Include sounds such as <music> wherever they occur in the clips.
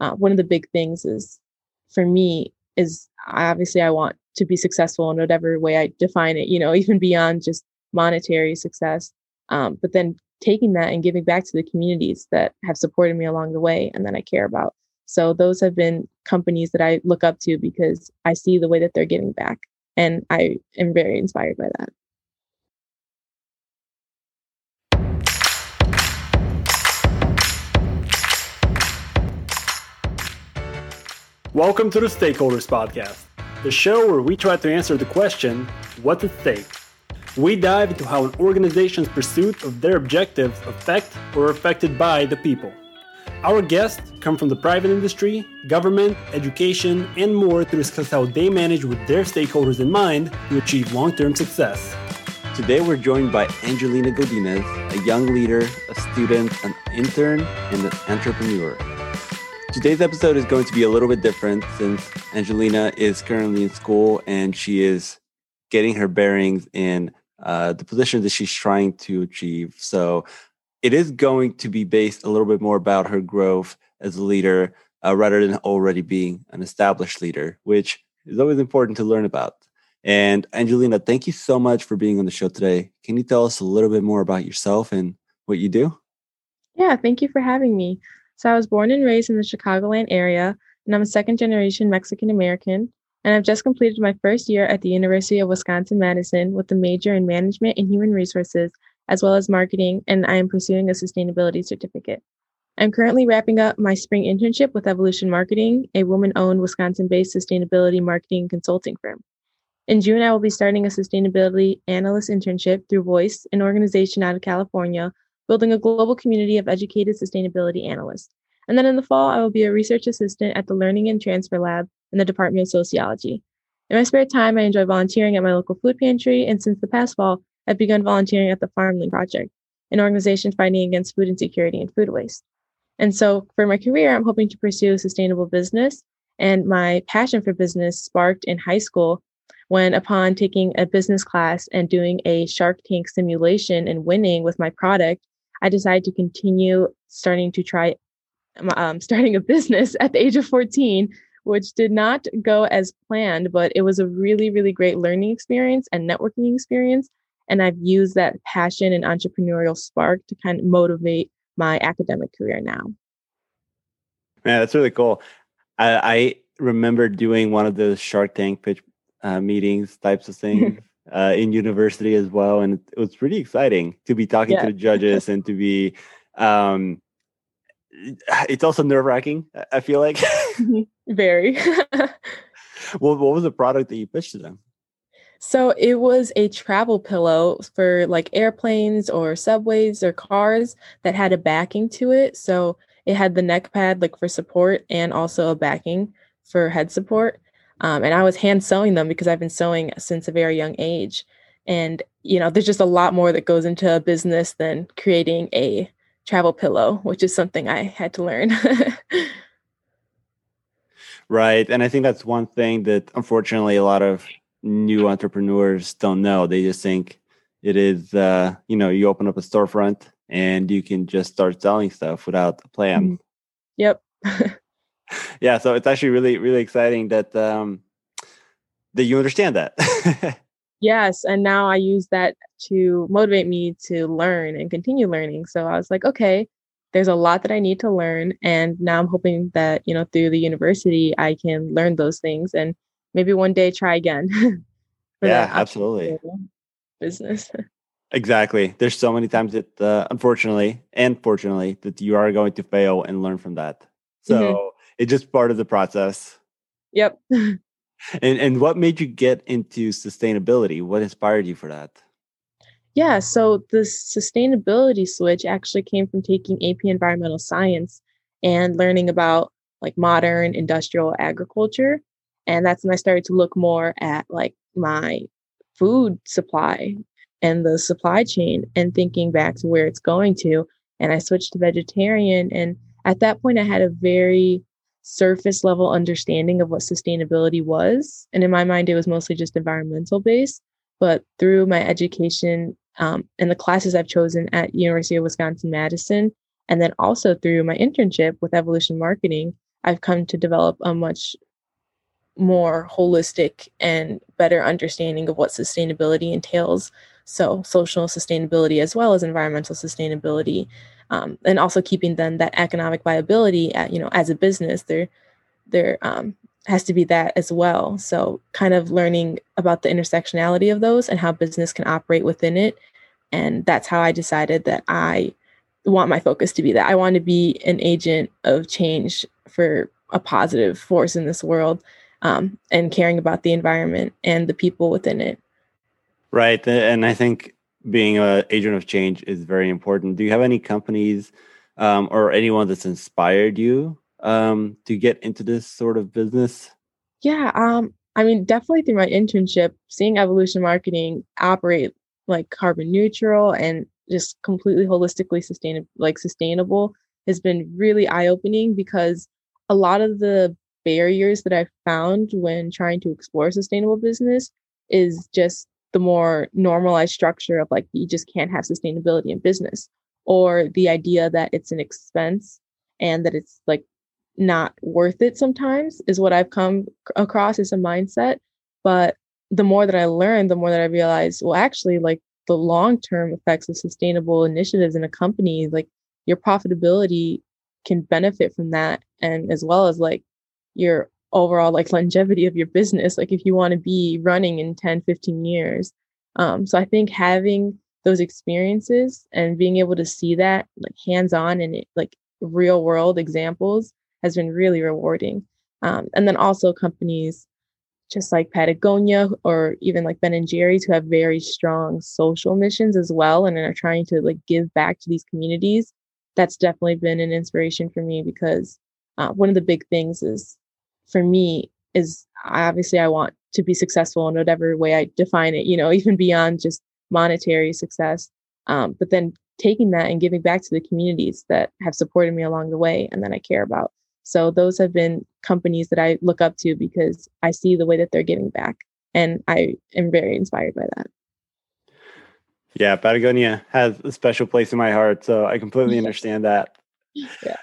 uh, one of the big things is for me is obviously I want to be successful in whatever way I define it, you know, <laughs> even beyond just monetary success. Um, but then taking that and giving back to the communities that have supported me along the way and that I care about. So those have been companies that I look up to because I see the way that they're giving back. And I am very inspired by that. Welcome to the Stakeholders Podcast, the show where we try to answer the question what's at stake? We dive into how an organization's pursuit of their objectives affect or are affected by the people. Our guests come from the private industry, government, education, and more to discuss how they manage with their stakeholders in mind to achieve long term success. Today, we're joined by Angelina Godinez, a young leader, a student, an intern, and an entrepreneur. Today's episode is going to be a little bit different since Angelina is currently in school and she is getting her bearings in uh, the position that she's trying to achieve. So it is going to be based a little bit more about her growth as a leader uh, rather than already being an established leader, which is always important to learn about. And Angelina, thank you so much for being on the show today. Can you tell us a little bit more about yourself and what you do? Yeah, thank you for having me. So I was born and raised in the Chicagoland area, and I'm a second generation Mexican American. And I've just completed my first year at the University of Wisconsin Madison with a major in management and human resources, as well as marketing, and I am pursuing a sustainability certificate. I'm currently wrapping up my spring internship with Evolution Marketing, a woman owned Wisconsin based sustainability marketing consulting firm. In June, I will be starting a sustainability analyst internship through Voiz, an organization out of California building a global community of educated sustainability analysts. And then in the fall, I will be a research assistant at the Learning and Transfer Lab in the Department of Sociology. In my spare time, I enjoy volunteering at my local food pantry, and since the past fall, I've begun volunteering at the Farmlink Project, an organization fighting against food insecurity and food waste. And so for my career, I'm hoping to pursue sustainable business. And my passion for business sparked in high school when, upon taking a business class and doing a Shark Tank simulation and winning with my product, I decided to continue starting to try <laughs> um, starting a business at the age of 14, which did not go as planned, but it was a really, really great learning experience and networking experience. And I've used that passion and entrepreneurial spark to kind of motivate my academic career now. Yeah, that's really cool. I, I remember doing one of those Shark Tank pitch uh, meetings types of things <laughs> <laughs> uh, in university as well, and it was pretty exciting to be talking yeah. to the <laughs> judges and to be. Um, it's also nerve wracking. I feel like <laughs> very. <laughs> well, what was the product that you pitched to them? So it was a travel pillow for like airplanes or subways or cars that had a backing to it. So it had the neck pad like for support and also a backing for head support. Um, and I was hand sewing them because I've been sewing since a very young age. And, you know, there's just a lot more that goes into a business than creating a travel pillow, which is something I had to learn. <laughs> right. And I think that's one thing that unfortunately a lot of new entrepreneurs don't know. They just think it is, uh, you know, you open up a storefront and you can just start selling stuff without a plan. Mm-hmm. Yep. <laughs> <laughs> yeah, so it's actually really really exciting that um that you understand that. <laughs> yes, and now I use that to motivate me to learn and continue learning. So I was like, okay, there's a lot that I need to learn and now I'm hoping that, you know, through the university I can learn those things and maybe one day try again. <laughs> yeah, absolutely. Business. Exactly. There's so many times that, uh, unfortunately and fortunately, that you are going to fail and learn from that. So mm-hmm it's just part of the process. Yep. <laughs> and and what made you get into sustainability? What inspired you for that? Yeah, so the sustainability switch actually came from taking AP environmental science and learning about like modern industrial agriculture. And that's when I started to look more at like my food supply and the supply chain and thinking back to where it's going to. And I switched to vegetarian. And at that point, I had a very surface level understanding of what sustainability was. And in my mind, it was mostly just environmental based. But through my education um, and the classes I've chosen at University of Wisconsin Madison, and then also through my internship with Evolution Marketing, I've come to develop a much more holistic and better understanding of what sustainability entails. So, social sustainability as well as environmental sustainability, um, and also keeping then that economic viability at you know as a business. There, there um, has to be that as well. So, kind of learning about the intersectionality of those and how business can operate within it, and that's how I decided that I want my focus to be that I want to be an agent of change for a positive force in this world um, and caring about the environment and the people within it. Right. And I think being an agent of change is very important. Do you have any companies um, or anyone that's inspired you um, to get into this sort of business? Yeah. Um, I mean, definitely through my internship, seeing evolution marketing operate like carbon neutral and just completely holistically sustainable, like sustainable, has been really eye opening because a lot of the barriers that I found when trying to explore sustainable business is just the more normalized structure of like you just can't have sustainability in business or the idea that it's an expense and that it's like not worth it sometimes is what I've come across as a mindset. But the more that I learned the more that I realized well actually like the long term effects of sustainable initiatives in a company like your profitability can benefit from that and as well as like your overall like longevity of your business like if you want to be running in 10 15 years. Um, so i think having those experiences and being able to see that like hands on and like real world examples has been really rewarding. Um, and then also companies just like patagonia or even like ben and jerry's who have very strong social missions as well and are trying to like give back to these communities that's definitely been an inspiration for me because uh, one of the big things is for me is obviously I want to be successful in whatever way I define it, you know, <laughs> even beyond just monetary success. Um, but then taking that and giving back to the communities that have supported me along the way and that I care about. So those have been companies that I look up to because I see the way that they're giving back. And I am very inspired by that. Yeah, Patagonia has a special place in my heart. So I completely yeah. <laughs> understand that. Yeah.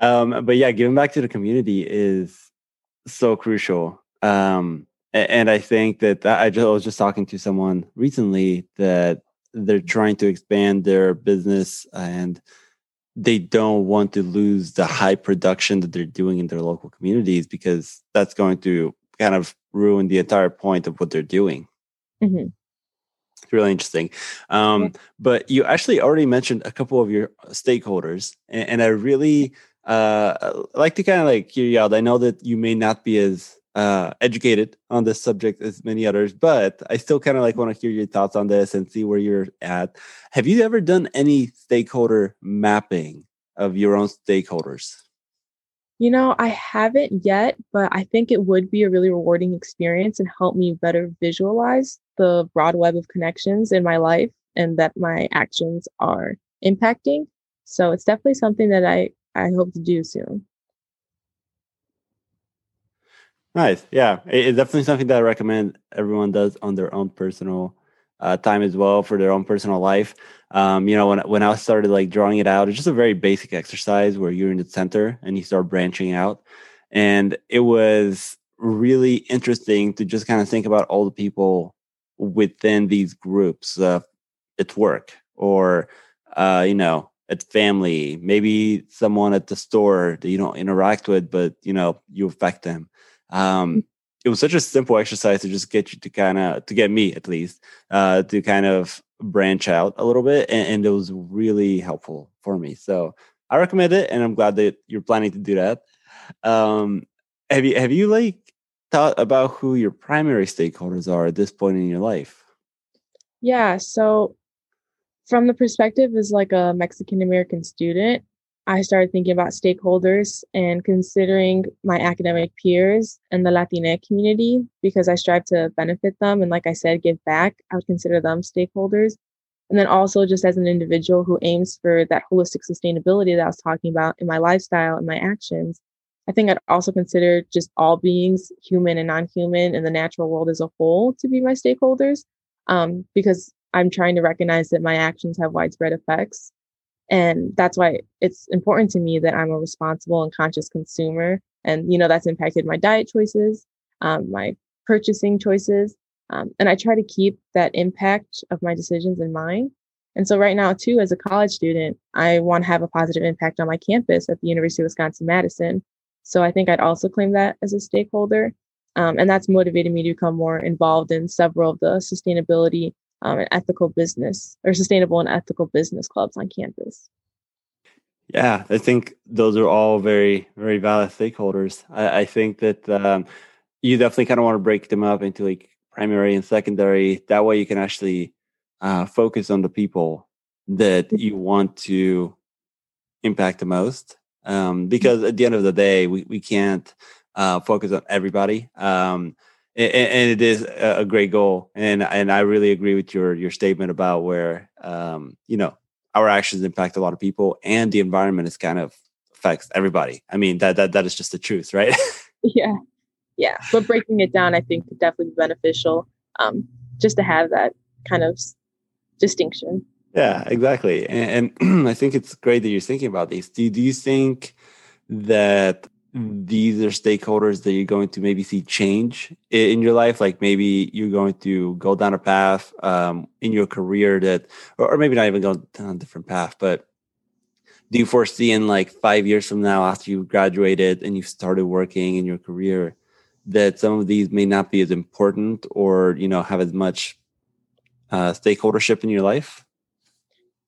Um, but yeah, giving back to the community is so crucial. Um, and I think that I, just, I was just talking to someone recently that they're trying to expand their business and they don't want to lose the high production that they're doing in their local communities because that's going to kind of ruin the entire point of what they're doing. Mm-hmm. It's really interesting. Um, yeah. But you actually already mentioned a couple of your stakeholders, and, and I really uh, like to kind of like hear you out. I know that you may not be as uh, educated on this subject as many others, but I still kind of like want to hear your thoughts on this and see where you're at. Have you ever done any stakeholder mapping of your own stakeholders? You know, I haven't yet, but I think it would be a really rewarding experience and help me better visualize the broad web of connections in my life and that my actions are impacting. So it's definitely something that I I hope to do soon. Nice. Yeah. It's definitely something that I recommend everyone does on their own personal uh, time as well for their own personal life. Um, you know, when, when I started like drawing it out, it's just a very basic exercise where you're in the center and you start branching out. And it was really interesting to just kind of think about all the people within these groups. Uh, it's work or, uh, you know, at family, maybe someone at the store that you don't interact with, but you know you affect them. Um, mm. it was such a simple exercise to just get you to kind of to get me at least uh, to kind of branch out a little bit, and, and, it was really helpful for me. So I recommend it, and I'm glad that you're planning to do that. Um, have you have you like thought about who your primary stakeholders are at this point in your life? Yeah, so from the perspective as like a Mexican American student, I started thinking about stakeholders and considering my academic peers and the Latina community because I strive to benefit them. And like I said, give back. I would consider them stakeholders. And then also just as an individual who aims for that holistic sustainability that I was talking about in my lifestyle and my actions, I think I'd also consider just all beings, human and non human, and the natural world as a whole to be my stakeholders. Um, because I'm trying to recognize that my actions have widespread effects. And that's why it's important to me that I'm a responsible and conscious consumer. And, you know, that's impacted my diet choices, um, my purchasing choices. Um, and I try to keep that impact of my decisions in mind. And so, right now, too, as a college student, I want to have a positive impact on my campus at the University of Wisconsin Madison. So, I think I'd also claim that as a stakeholder. Um, and that's motivated me to become more involved in several of the sustainability um, and ethical business or sustainable and ethical business clubs on campus. Yeah, I think those are all very, very valid stakeholders. I, I think that um, you definitely kind of want to break them up into like primary and secondary. That way you can actually uh, focus on the people that mm-hmm. you want to impact the most. Um, because at the end of the day, we, we can't uh, focus on everybody. Um, and, and, it is a great goal. And, and I really agree with your, your statement about where, um, you know, our actions impact a lot of people and the environment is kind of affects everybody. I mean, that, that, that is just the truth, right? <laughs> yeah. Yeah. But breaking it down, I think could definitely be beneficial. Um, just to have that kind of distinction. Yeah, exactly. And, and <clears throat> I think it's great that you're thinking about these. Do, do you think that these are stakeholders that you're going to maybe see change in your life like maybe you're going to go down a path um, in your career that or, maybe not even go down a different path but do you foresee in like five years from now after you graduated and you started working in your career that some of these may not be as important or you know have as much uh, stakeholdership in your life?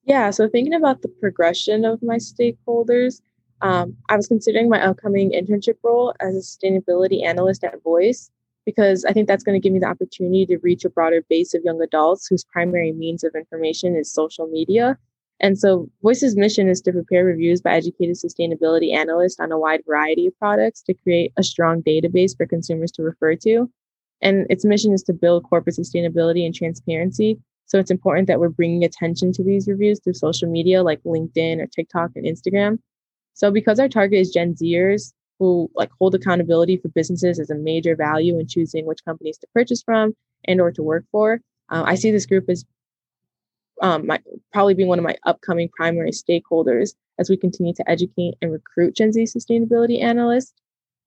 Yeah so thinking about the progression of my stakeholders um, I was considering my upcoming internship role as a sustainability analyst at Voiz because I think that's going to give me the opportunity to reach a broader base of young adults whose primary means of information is social media. And so Voiz's mission is to prepare reviews by educated sustainability analysts on a wide variety of products to create a strong database for consumers to refer to. And its mission is to build corporate sustainability and transparency. So it's important that we're bringing attention to these reviews through social media like LinkedIn or TikTok and Instagram so because our target is Gen Zers who like hold accountability for businesses as a major value in choosing which companies to purchase from and or to work for, uh, I see this group as um, my, probably being one of my upcoming primary stakeholders as we continue to educate and recruit Gen Z sustainability analysts.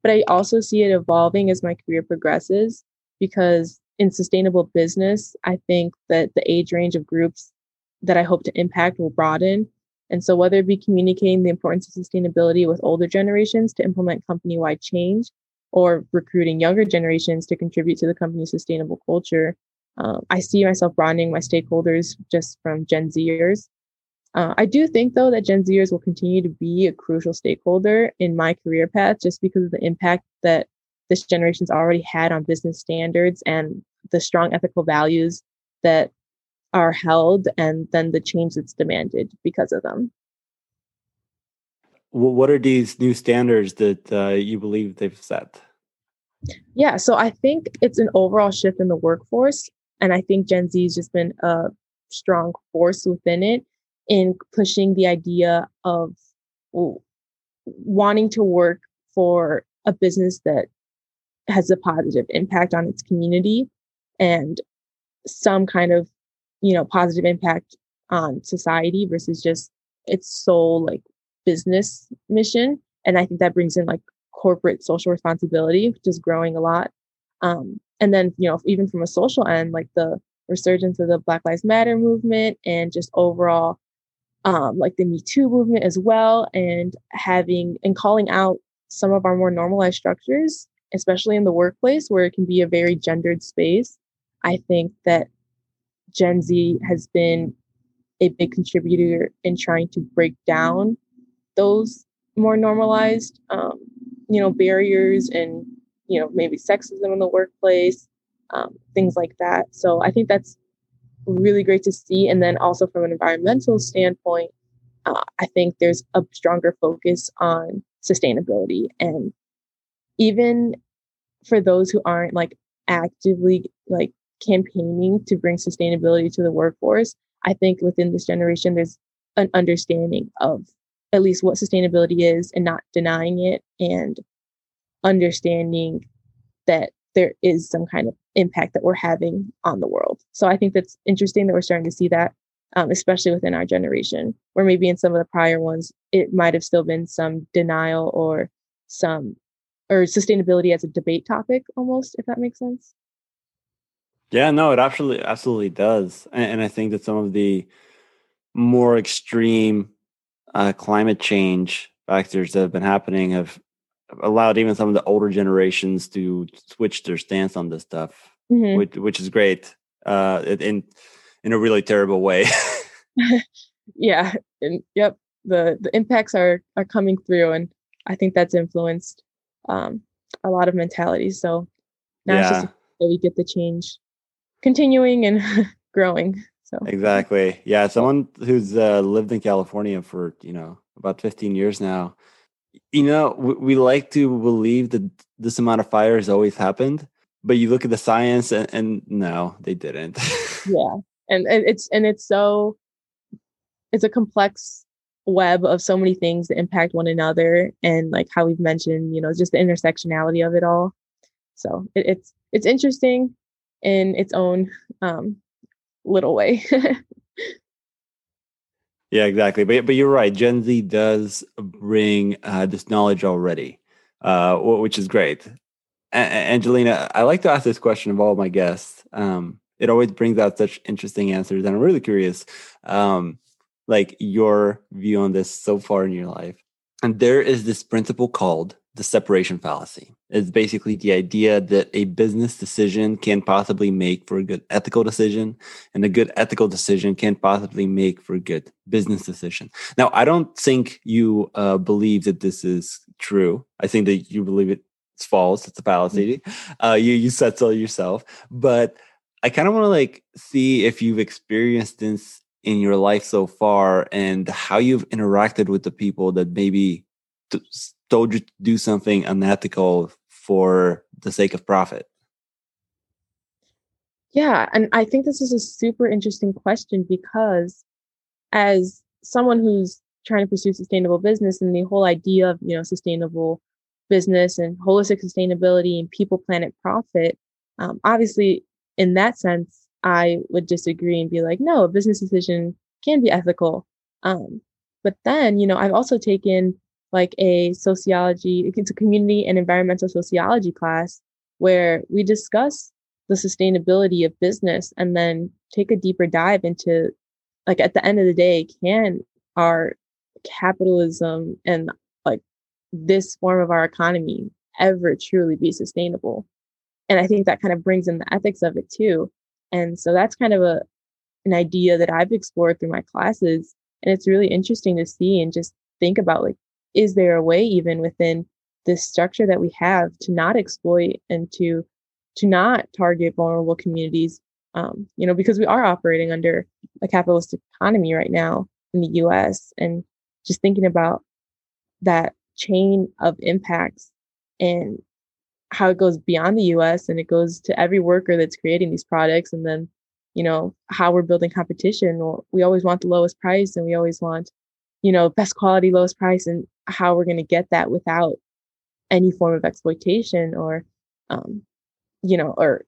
But I also see it evolving as my career progresses because in sustainable business, I think that the age range of groups that I hope to impact will broaden and so, whether it be communicating the importance of sustainability with older generations to implement company wide change or recruiting younger generations to contribute to the company's sustainable culture, uh, I see myself broadening my stakeholders just from Gen Zers. Uh, I do think, though, that Gen Zers will continue to be a crucial stakeholder in my career path just because of the impact that this generation's already had on business standards and the strong ethical values that are held and then the change that's demanded because of them. What are these new standards that uh, you believe they've set? Yeah, so I think it's an overall shift in the workforce. And I think Gen Z has just been a strong force within it in pushing the idea of wanting to work for a business that has a positive impact on its community and some kind of you know positive impact on society versus just its sole like business mission and i think that brings in like corporate social responsibility which is growing a lot. Um, and then you know even from a social end like the resurgence of the black lives matter movement and just overall um, like the me too movement as well and having and calling out some of our more normalized structures especially in the workplace where it can be a very gendered space i think that Gen Z has been a big contributor in trying to break down those more normalized, um, you know, barriers and, you know, maybe sexism in the workplace, um, things like that. So I think that's really great to see. And then also from an environmental standpoint, uh, I think there's a stronger focus on sustainability. And even for those who aren't like actively like campaigning to bring sustainability to the workforce, I think within this generation, there's an understanding of at least what sustainability is and not denying it and understanding that there is some kind of impact that we're having on the world. So I think that's interesting that we're starting to see that um, especially within our generation, where maybe in some of the prior ones, it might have still been some denial or some or sustainability as a debate topic almost, if that makes sense. Yeah, no, it absolutely absolutely does, and, and I think that some of the more extreme uh, climate change factors that have been happening have allowed even some of the older generations to switch their stance on this stuff, mm-hmm. which which is great. Uh, in in a really terrible way. <laughs> yeah, and yep, the the impacts are are coming through, and I think that's influenced um, a lot of mentalities. So now yeah. it's just that we get the change continuing and <laughs> growing. So exactly, yeah. Someone who's uh, lived in California for you know about 15 years now. You know, we, we like to believe that this amount of fires always happened, but you look at the science and, and no, they didn't. <laughs> yeah, and, and it's and it's so it's a complex web of so many things that impact one another and like how we've mentioned you know just the intersectionality of it all so it, it's it's interesting in its own um, little way. <laughs> Yeah exactly but but you're right gen z does bring uh, this knowledge already uh, which is great. A- angelina i like to ask this question of all my guests um, it always brings out such interesting answers and i'm really curious um, like your view on this so far in your life. And there is this principle called the separation fallacy. It's basically the idea that a business decision can possibly make for a good ethical decision and a good ethical decision can possibly make for a good business decision. Now i don't think you uh, believe that this is true. I think that you believe it's false it's a fallacy. Mm-hmm. uh, you you said so yourself. But I kind of want to like see if you've experienced this in your life so far and how you've interacted with the people that maybe told you to do something unethical for the sake of profit. Yeah, and I think this is a super interesting question because as someone who's trying to pursue sustainable business and the whole idea of, you know, sustainable business and holistic sustainability and people planet profit um, obviously in that sense, I would disagree and be like, no, a business decision can be ethical. Um, but then, you know, I've also taken like a sociology, it's a community and environmental sociology class where we discuss the sustainability of business and then take a deeper dive into like at the end of the day, can our capitalism and like this form of our economy ever truly be sustainable? and i think that kind of brings in the ethics of it too and so that's kind of a an idea that i've explored through my classes and it's really interesting to see and just think about like is there a way even within this structure that we have to not exploit and to to not target vulnerable communities um, you know because we are operating under a capitalist economy right now in the us and just thinking about that chain of impacts and how it goes beyond the US and it goes to every worker that's creating these products and then you know how we're building competition we always want the lowest price and we always want you know best quality lowest price and how we're going to get that without any form of exploitation or um, you know or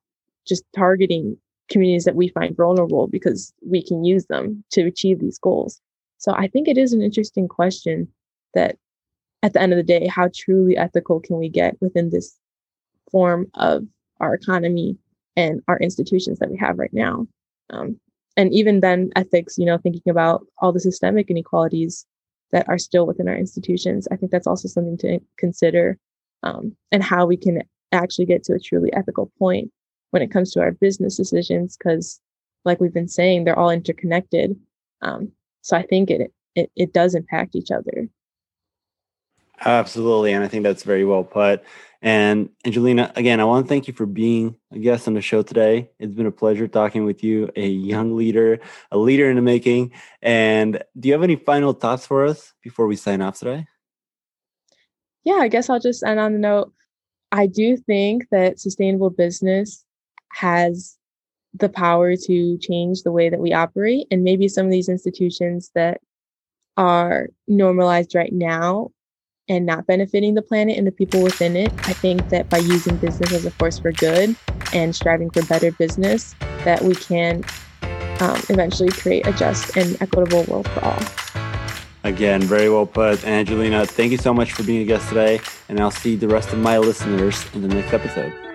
just targeting communities that we find vulnerable because we can use them to achieve these goals so i think it is an interesting question that at the end of the day how truly ethical can we get within this form of our economy and our institutions that we have right now. Um, and even then, ethics, you know, thinking about all the systemic inequalities that are still within our institutions, I think that's also something to consider um, and how we can actually get to a truly ethical point when it comes to our business decisions, because like we've been saying, they're all interconnected. Um, so I think it, it it does impact each other. Absolutely, and I think that's very well put. And Angelina, again, I want to thank you for being a guest on the show today. It's been a pleasure talking with you, a young leader, a leader in the making. And do you have any final thoughts for us before we sign off today? Yeah, I guess I'll just end on the note. I do think that sustainable business has the power to change the way that we operate. And maybe some of these institutions that are normalized right now and not benefiting the planet and the people within it. I think that by using business as a force for good and striving for better business, that we can um, eventually create a just and equitable world for all. Again, very well put. Angelina, thank you so much for being a guest today, and I'll see the rest of my listeners in the next episode.